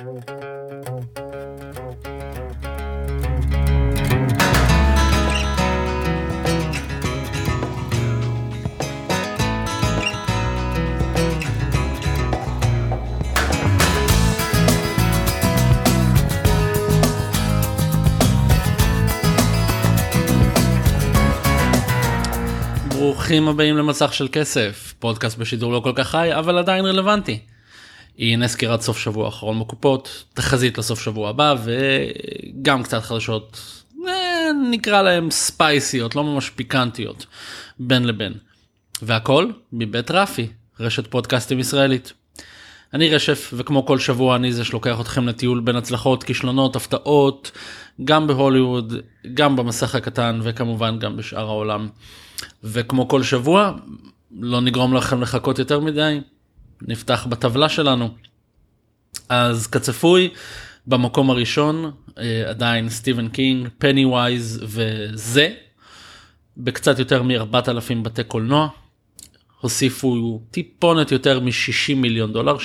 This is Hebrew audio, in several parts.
ברוכים הבאים למסך של כסף, פודקאסט בשידור לא כל כך חי, אבל עדיין רלוונטי. הנה סקירת סוף שבוע אחרון בקופות, תחזית לסוף שבוע הבא, וגם קצת חדשות, אה, נקרא להם ספייסיות, לא ממש פיקנטיות, בין לבין. והכל מבית רפי, רשת פודקאסטים ישראלית. אני רשף, וכמו כל שבוע אני זה שלוקח אתכם לטיול בין הצלחות, כישלונות, הפתעות, גם בהוליווד, גם במסך הקטן, וכמובן גם בשאר העולם. וכמו כל שבוע, לא נגרום לכם לחכות יותר מדי, נפתח בטבלה שלנו. אז כצפוי, במקום הראשון אה, עדיין סטיבן קינג, פניווייז וזה, בקצת יותר מ-4,000 בתי קולנוע. הוסיפו טיפונת יותר מ-60 מיליון דולר,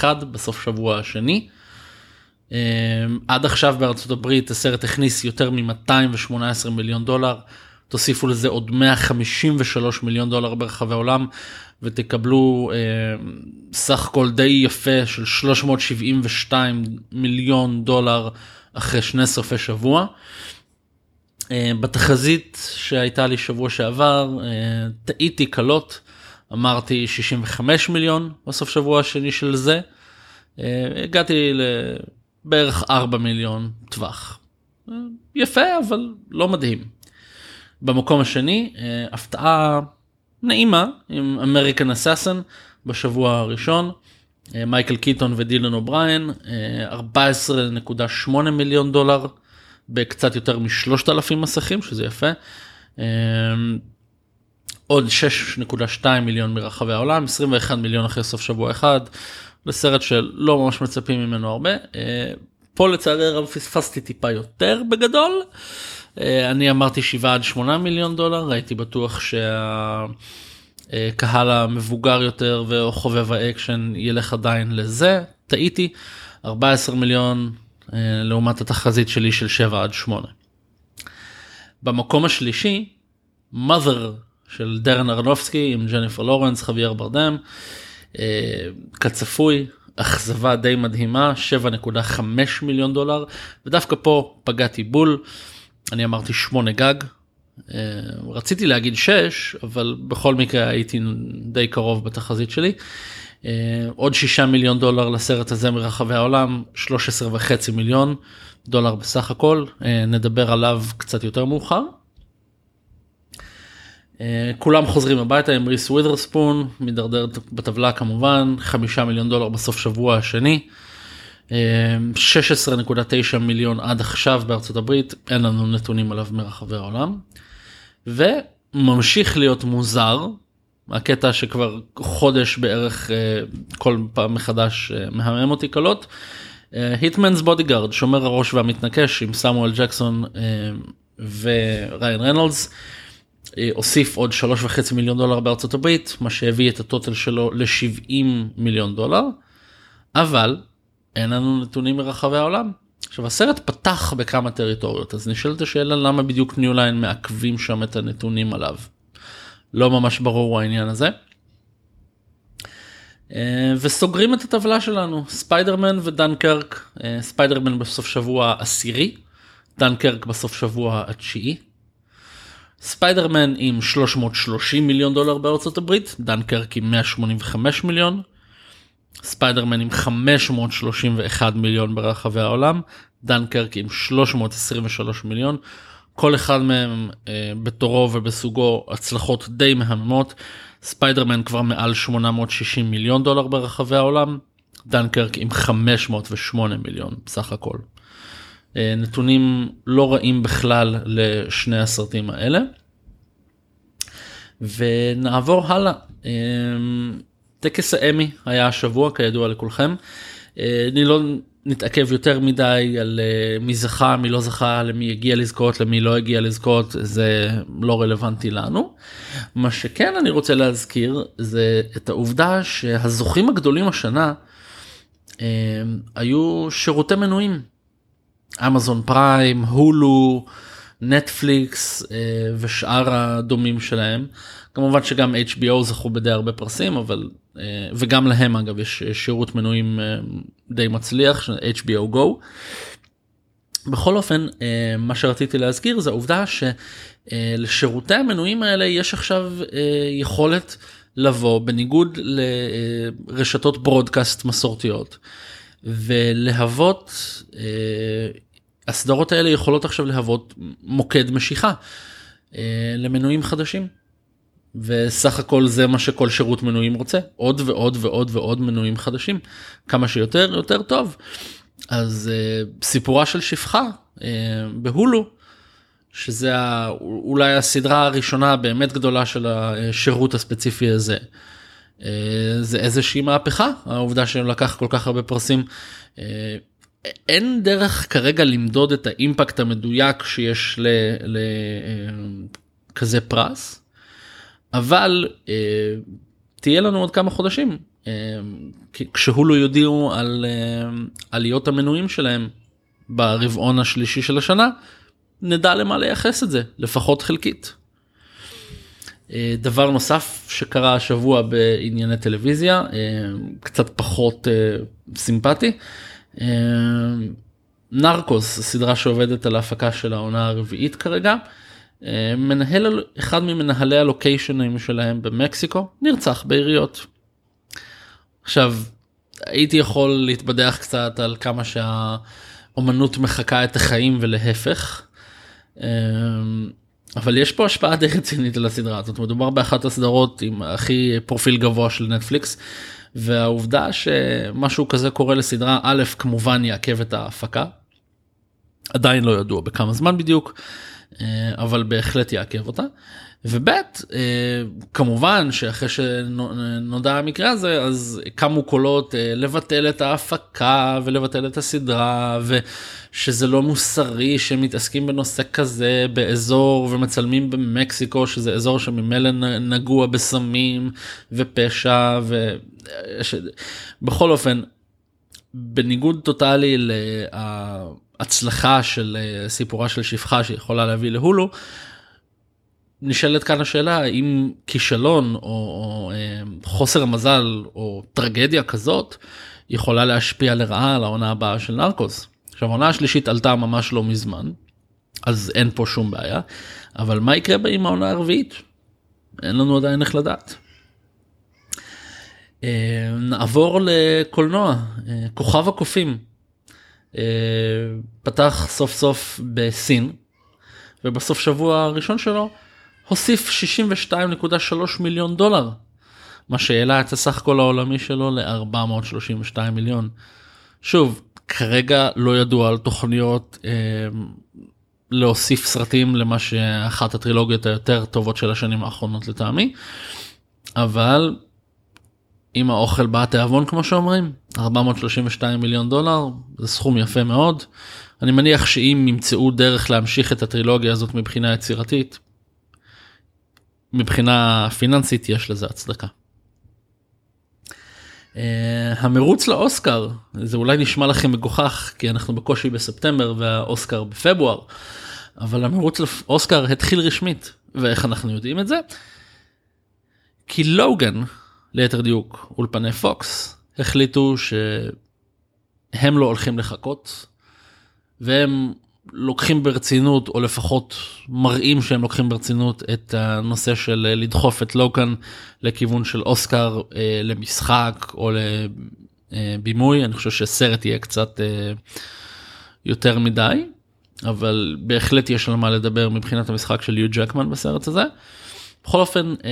60.1 בסוף שבוע השני. אה, עד עכשיו בארצות הברית הסרט הכניס יותר מ-218 מיליון דולר. תוסיפו לזה עוד 153 מיליון דולר ברחבי העולם ותקבלו אה, סך הכל די יפה של 372 מיליון דולר אחרי שני סופי שבוע. אה, בתחזית שהייתה לי שבוע שעבר אה, טעיתי קלות אמרתי 65 מיליון בסוף שבוע השני של זה אה, הגעתי לבערך 4 מיליון טווח. אה, יפה אבל לא מדהים. במקום השני אה, הפתעה נעימה עם American Assassin בשבוע הראשון. אה, מייקל קיטון ודילן אובריין 14.8 אה, מיליון דולר בקצת יותר משלושת אלפים מסכים שזה יפה. עוד 6.2 מיליון מרחבי העולם 21 מיליון אחרי סוף שבוע אחד לסרט שלא ממש מצפים ממנו הרבה. פה לצערי הרב פספסתי טיפה יותר בגדול. אה, אני אמרתי 7 עד 8 מיליון דולר, הייתי בטוח שהקהל המבוגר יותר וחובב האקשן ילך עדיין לזה, טעיתי, 14 מיליון אה, לעומת התחזית שלי של 7 עד 8. במקום השלישי, mother של דארן ארונופסקי עם ג'ניפר לורנס, חוויאר ברדם, אה, כצפוי, אכזבה די מדהימה 7.5 מיליון דולר ודווקא פה פגעתי בול אני אמרתי שמונה גג. אה, רציתי להגיד שש אבל בכל מקרה הייתי די קרוב בתחזית שלי. אה, עוד שישה מיליון דולר לסרט הזה מרחבי העולם 13 וחצי מיליון דולר בסך הכל אה, נדבר עליו קצת יותר מאוחר. כולם חוזרים הביתה עם ריס ווית'רספון מידרדרת בטבלה כמובן חמישה מיליון דולר בסוף שבוע השני. 16.9 מיליון עד עכשיו בארצות הברית, אין לנו נתונים עליו מרחבי העולם. וממשיך להיות מוזר, הקטע שכבר חודש בערך אה, כל פעם מחדש אה, מהמם אותי קלות. Hitman's Bodyguard, שומר הראש והמתנקש עם סמואל ג'קסון וריין רנולדס. הוסיף עוד 3.5 מיליון דולר בארצות הברית, מה שהביא את ה total שלו ל-70 מיליון דולר. אבל אין לנו נתונים מרחבי העולם. עכשיו הסרט פתח בכמה טריטוריות אז נשאלת השאלה למה בדיוק ניו ליין מעכבים שם את הנתונים עליו. לא ממש ברור העניין הזה. אה, וסוגרים את הטבלה שלנו ספיידרמן ודנקרק אה, ספיידרמן בסוף שבוע עשירי דנקרק בסוף שבוע התשיעי. ספיידרמן עם 330 מיליון דולר בארצות הברית דנקרק עם 185 מיליון ספיידרמן עם 531 מיליון ברחבי העולם, דנקרק עם 323 מיליון, כל אחד מהם אה, בתורו ובסוגו הצלחות די מהממות, ספיידרמן כבר מעל 860 מיליון דולר ברחבי העולם, דנקרק עם 508 מיליון בסך הכל. אה, נתונים לא רעים בכלל לשני הסרטים האלה. ונעבור הלאה. אה, טקס האמי היה השבוע כידוע לכולכם. אה, אני לא נתעכב יותר מדי על אה, מי זכה מי לא זכה למי הגיע לזכות למי לא הגיע לזכות זה לא רלוונטי לנו. מה שכן אני רוצה להזכיר זה את העובדה שהזוכים הגדולים השנה היו שירותי מנויים. אמזון פריים, הולו, נטפליקס ושאר הדומים שלהם. כמובן שגם HBO זכו בדי הרבה פרסים אבל וגם להם אגב יש שירות מנויים די מצליח HBO Go. בכל אופן מה שרציתי להזכיר זה העובדה שלשירותי המנויים האלה יש עכשיו יכולת לבוא בניגוד לרשתות ברודקאסט מסורתיות ולהוות הסדרות האלה יכולות עכשיו להוות מוקד משיכה למנויים חדשים. וסך הכל זה מה שכל שירות מנויים רוצה עוד ועוד ועוד ועוד מנויים חדשים כמה שיותר יותר טוב. אז uh, סיפורה של שפחה uh, בהולו שזה אולי הסדרה הראשונה באמת גדולה של השירות הספציפי הזה. Uh, זה איזושהי מהפכה העובדה שהם לקח כל כך הרבה פרסים. Uh, אין דרך כרגע למדוד את האימפקט המדויק שיש לכזה פרס. אבל אה, תהיה לנו עוד כמה חודשים אה, כשהולו יודיעו על אה, עליות המנויים שלהם ברבעון השלישי של השנה נדע למה לייחס את זה לפחות חלקית. אה, דבר נוסף שקרה השבוע בענייני טלוויזיה אה, קצת פחות אה, סימפטי. אה, נרקוס סדרה שעובדת על ההפקה של העונה הרביעית כרגע. מנהל אחד ממנהלי הלוקיישנים שלהם במקסיקו נרצח ביריות. עכשיו הייתי יכול להתבדח קצת על כמה שהאומנות מחקה את החיים ולהפך. אמ, אבל יש פה השפעה די רצינית על הסדרה הזאת מדובר באחת הסדרות עם הכי פרופיל גבוה של נטפליקס והעובדה שמשהו כזה קורה לסדרה א' כמובן יעכב את ההפקה. עדיין לא ידוע בכמה זמן בדיוק. אה, אבל בהחלט יעכב אותה. וב' אה, כמובן שאחרי שנודע המקרה הזה אז קמו קולות אה, לבטל את ההפקה ולבטל את הסדרה ושזה לא מוסרי שמתעסקים בנושא כזה באזור ומצלמים במקסיקו שזה אזור שממילא נגוע בסמים ופשע ובכל אופן בניגוד טוטאלי לה... הצלחה של אה, סיפורה של שפחה שיכולה להביא להולו. נשאלת כאן השאלה האם כישלון או, או אה, חוסר מזל או טרגדיה כזאת יכולה להשפיע לרעה על העונה הבאה של נרקוס. עכשיו העונה השלישית עלתה ממש לא מזמן אז אין פה שום בעיה אבל מה יקרה בה עם העונה הרביעית? אין לנו עדיין איך לדעת. אה, נעבור לקולנוע כוכב הקופים פתח סוף סוף בסין ובסוף שבוע הראשון שלו הוסיף 62.3 מיליון דולר מה שהעלה את הסך הכל העולמי שלו ל-432 מיליון. שוב כרגע לא ידוע על תוכניות אה, להוסיף סרטים למה שאחת הטרילוגיות היותר טובות של השנים האחרונות לטעמי אבל עם האוכל בא התיאבון כמו שאומרים 432 מיליון דולר זה סכום יפה מאוד. אני מניח שאם ימצאו דרך להמשיך את הטרילוגיה הזאת מבחינה יצירתית מבחינה פיננסית יש לזה הצדקה. Uh, המרוץ לאוסקר זה אולי נשמע לכם מגוחך כי אנחנו בקושי בספטמבר והאוסקר בפברואר אבל המרוץ לאוסקר התחיל רשמית ואיך אנחנו יודעים את זה? כי לוגן ליתר דיוק אולפני פוקס החליטו שהם לא הולכים לחכות והם לוקחים ברצינות או לפחות מראים שהם לוקחים ברצינות את הנושא של לדחוף את לוקן לכיוון של אוסקר אה, למשחק או לבימוי אני חושב שסרט יהיה קצת אה, יותר מדי אבל בהחלט יש על מה לדבר מבחינת המשחק של יו ג'קמן בסרט הזה. בכל אופן אה,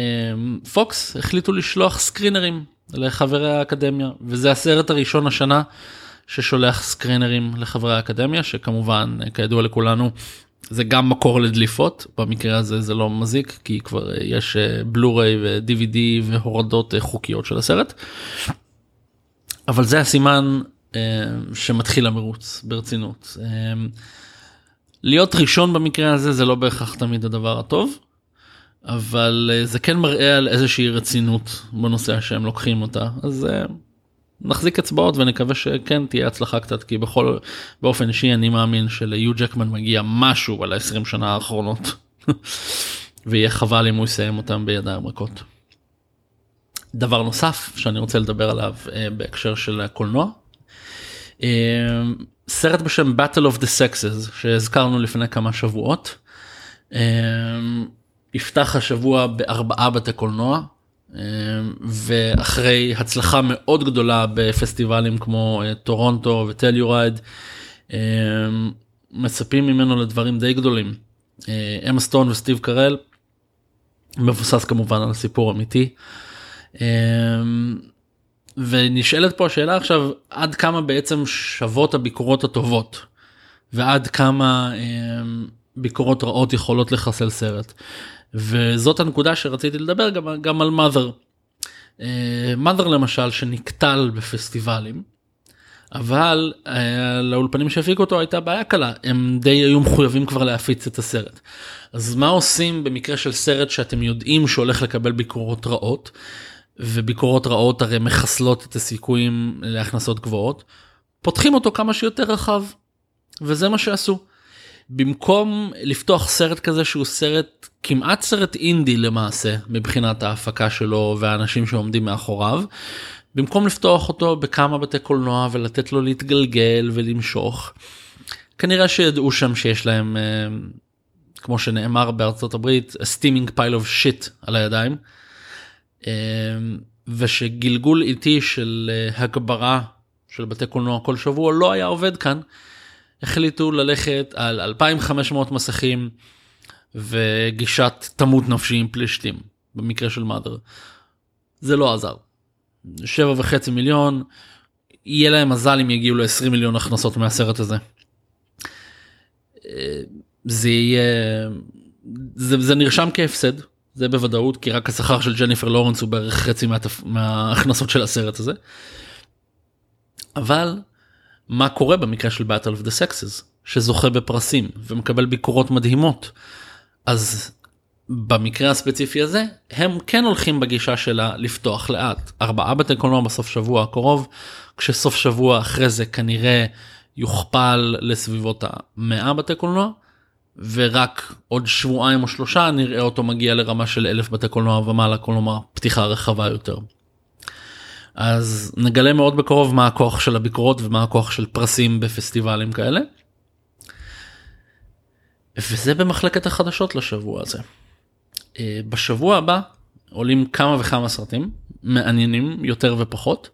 פוקס החליטו לשלוח סקרינרים לחברי האקדמיה וזה הסרט הראשון השנה ששולח סקרינרים לחברי האקדמיה שכמובן כידוע לכולנו זה גם מקור לדליפות במקרה הזה זה לא מזיק כי כבר יש בלוריי ו-DVD והורדות חוקיות של הסרט. אבל זה הסימן אה, שמתחיל המרוץ ברצינות. אה, להיות ראשון במקרה הזה זה לא בהכרח תמיד הדבר הטוב. אבל זה כן מראה על איזושהי רצינות בנושא שהם לוקחים אותה אז נחזיק אצבעות ונקווה שכן תהיה הצלחה קצת כי בכל באופן אישי אני מאמין שליו ג'קמן מגיע משהו על ה-20 שנה האחרונות ויהיה חבל אם הוא יסיים אותם בידיים רכות. דבר נוסף שאני רוצה לדבר עליו אה, בהקשר של הקולנוע. אה, סרט בשם Battle of the Sexes שהזכרנו לפני כמה שבועות. אה, יפתח השבוע בארבעה בתי קולנוע ואחרי הצלחה מאוד גדולה בפסטיבלים כמו טורונטו וטליורייד מצפים ממנו לדברים די גדולים. אמה סטון וסטיב קרל מבוסס כמובן על סיפור אמיתי. אמ, ונשאלת פה השאלה עכשיו עד כמה בעצם שוות הביקורות הטובות ועד כמה ביקורות רעות יכולות לחסל סרט. וזאת הנקודה שרציתי לדבר גם, גם על mother. אה, mother למשל שנקטל בפסטיבלים אבל אה, לאולפנים שהפיקו אותו הייתה בעיה קלה הם די היו מחויבים כבר להפיץ את הסרט. אז מה עושים במקרה של סרט שאתם יודעים שהולך לקבל ביקורות רעות וביקורות רעות הרי מחסלות את הסיכויים להכנסות גבוהות, פותחים אותו כמה שיותר רחב. וזה מה שעשו. במקום לפתוח סרט כזה שהוא סרט כמעט סרט אינדי למעשה מבחינת ההפקה שלו והאנשים שעומדים מאחוריו. במקום לפתוח אותו בכמה בתי קולנוע ולתת לו להתגלגל ולמשוך. כנראה שידעו שם שיש להם אה, כמו שנאמר בארצות הברית a steaming pile of shit על הידיים. אמ, ושגלגול איטי של אה, הגברה של בתי קולנוע כל שבוע לא היה עובד כאן. החליטו ללכת על 2500 מסכים וגישת תמות נפשי עם פלישתים במקרה של מאדר. זה לא עזר. שבע וחצי מיליון יהיה להם מזל אם יגיעו ל-20 מיליון הכנסות מהסרט הזה. זה יהיה זה, זה נרשם כהפסד זה בוודאות כי רק השכר של ג'ניפר לורנס הוא בערך חצי מהתפ... מההכנסות של הסרט הזה. אבל מה קורה במקרה של Battle of the Sexes שזוכה בפרסים ומקבל ביקורות מדהימות אז במקרה הספציפי הזה הם כן הולכים בגישה שלה לפתוח לאט ארבעה בתי קולנוע בסוף שבוע הקרוב כשסוף שבוע אחרי זה כנראה יוכפל לסביבות המאה בתי קולנוע ורק עוד שבועיים או שלושה נראה אותו מגיע לרמה של אלף בתי קולנוע ומעלה כלומר פתיחה רחבה יותר. אז נגלה מאוד בקרוב מה הכוח של הביקורות ומה הכוח של פרסים בפסטיבלים כאלה. וזה במחלקת החדשות לשבוע הזה. אה, בשבוע הבא עולים כמה וכמה סרטים מעניינים יותר ופחות.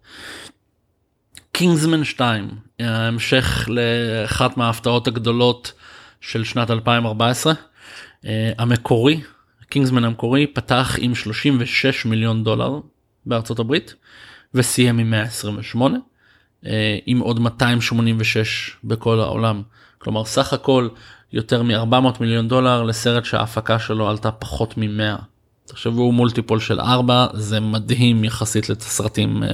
קינגסמן 2 ההמשך לאחת מההפתעות הגדולות של שנת 2014 uh, המקורי קינגסמן המקורי פתח עם 36 מיליון דולר בארצות הברית וסיים עם 128 uh, עם עוד 286 בכל העולם כלומר סך הכל יותר מ-400 מיליון דולר לסרט שההפקה שלו עלתה פחות מ-100. תחשבו מולטיפול של 4 זה מדהים יחסית לסרטים uh,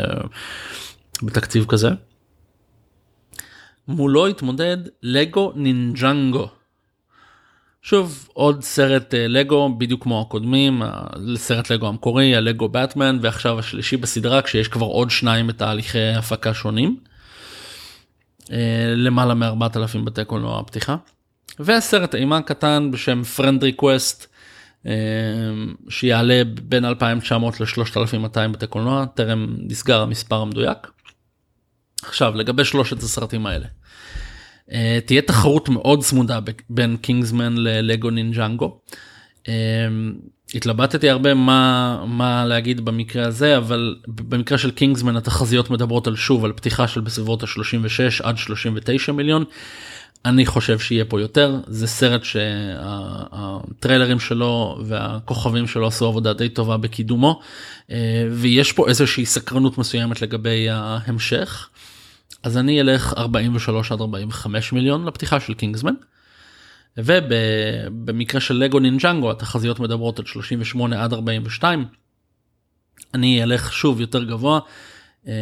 בתקציב כזה. מולו התמודד לגו נינג'נגו. שוב עוד סרט אה, לגו בדיוק כמו הקודמים סרט לגו המקורי הלגו באטמן ועכשיו השלישי בסדרה כשיש כבר עוד שניים בתהליכי הפקה שונים. אה, למעלה מ-4,000 בתי קולנוע הפתיחה. והסרט אימה קטן בשם Friend Request אה, שיעלה בין 2,900 ל-3,200 בתי קולנוע טרם נסגר המספר המדויק. עכשיו לגבי שלושת הסרטים האלה. Uh, תהיה תחרות מאוד צמודה בין קינגסמן ללגו נינג'נגו. Uh, התלבטתי הרבה מה מה להגיד במקרה הזה אבל במקרה של קינגסמן התחזיות מדברות על שוב על פתיחה של בסביבות ה-36 עד 39 מיליון. אני חושב שיהיה פה יותר זה סרט שהטריילרים שלו והכוכבים שלו עשו עבודה די טובה בקידומו אה, ויש פה איזושהי סקרנות מסוימת לגבי ההמשך. אז אני אלך 43 עד 45 מיליון לפתיחה של קינגסמן. ובמקרה של לגו נינג'נגו התחזיות מדברות על 38 עד 42. אני אלך שוב יותר גבוה. אמ,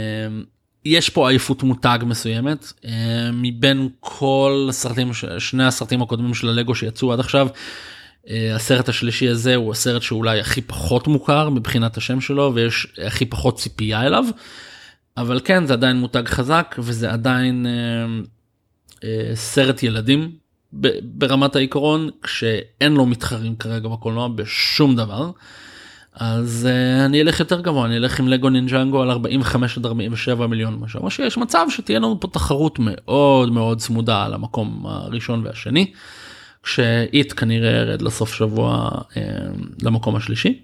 יש פה עייפות מותג מסוימת אמ, מבין כל הסרטים שני הסרטים הקודמים של הלגו שיצאו עד עכשיו. אה, הסרט השלישי הזה הוא הסרט שאולי הכי פחות מוכר מבחינת השם שלו ויש הכי פחות ציפייה אליו. אבל כן זה עדיין מותג חזק וזה עדיין אה, אה, סרט ילדים ברמת העיקרון כשאין לו מתחרים כרגע בקולנוע בשום דבר. אז uh, אני אלך יותר גבוה אני אלך עם לגו נינג'נגו על 45 עד 47 מיליון משהו שיש מצב שתהיה לנו פה תחרות מאוד מאוד צמודה על המקום הראשון והשני. כשאיט כנראה ירד לסוף שבוע uh, למקום השלישי.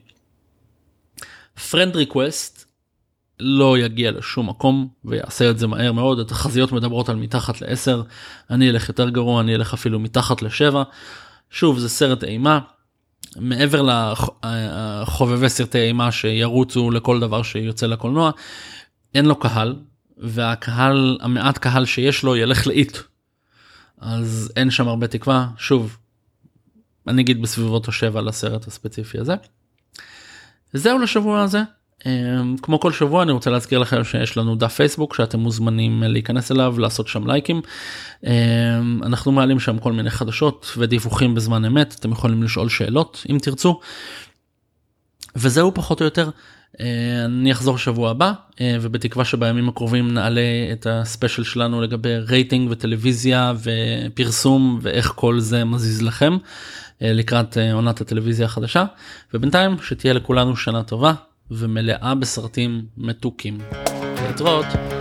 Friend Request לא יגיע לשום מקום ויעשה את זה מהר מאוד התחזיות מדברות על מתחת ל-10 אני אלך יותר גרוע אני אלך אפילו מתחת ל-7. שוב זה סרט אימה מעבר לחובבי סרטי אימה שירוצו לכל דבר שיוצא לקולנוע אין לו קהל והקהל המעט קהל שיש לו ילך לאיט. אז אין שם הרבה תקווה שוב אני אגיד בסביבות השבע לסרט הספציפי הזה. זהו לשבוע הזה כמו כל שבוע אני רוצה להזכיר לכם שיש לנו דף פייסבוק שאתם מוזמנים להיכנס אליו לעשות שם לייקים. אמ, אנחנו מעלים שם כל מיני חדשות ודיווחים בזמן אמת אתם יכולים לשאול שאלות אם תרצו. וזהו פחות או יותר אה, אני אחזור שבוע הבא אה, ובתקווה שבימים הקרובים נעלה את הספיישל שלנו לגבי רייטינג וטלוויזיה ופרסום ואיך כל זה מזיז לכם אה, לקראת עונת הטלוויזיה החדשה ובינתיים שתהיה לכולנו שנה טובה ומלאה בסרטים מתוקים. להתראות.